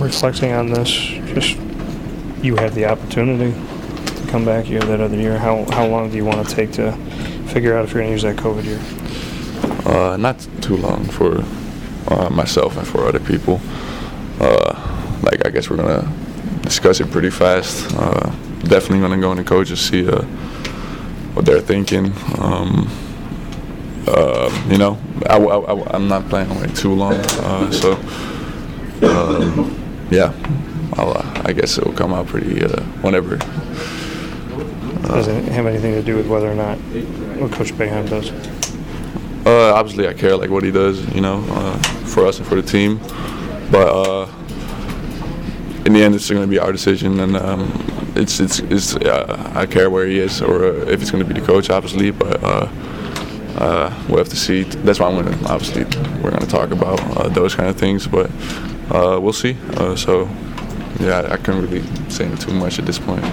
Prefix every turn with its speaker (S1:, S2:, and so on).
S1: reflecting on this, just you have the opportunity to come back here that other year. How how long do you want to take to figure out if you're going to use that COVID year?
S2: Uh, not too long for uh, myself and for other people. Uh, like I guess we're gonna discuss it pretty fast. Uh, definitely gonna go in the coaches see uh, what they're thinking. Um, uh, you know, I, am not planning on waiting too long, so um, yeah, I'll, uh, I guess it will come out pretty uh, whenever.
S1: Does it have anything to do with whether or not what Coach Boeheim does?
S2: Uh, obviously, I care like what he does, you know, uh, for us and for the team. But uh, in the end, it's going to be our decision, and um, it's it's, it's uh, I care where he is or uh, if it's going to be the coach, obviously. But uh, uh, we'll have to see. That's why I'm going to obviously we're going to talk about uh, those kind of things, but we'll see. Uh, so yeah, I can't really say too much at this point.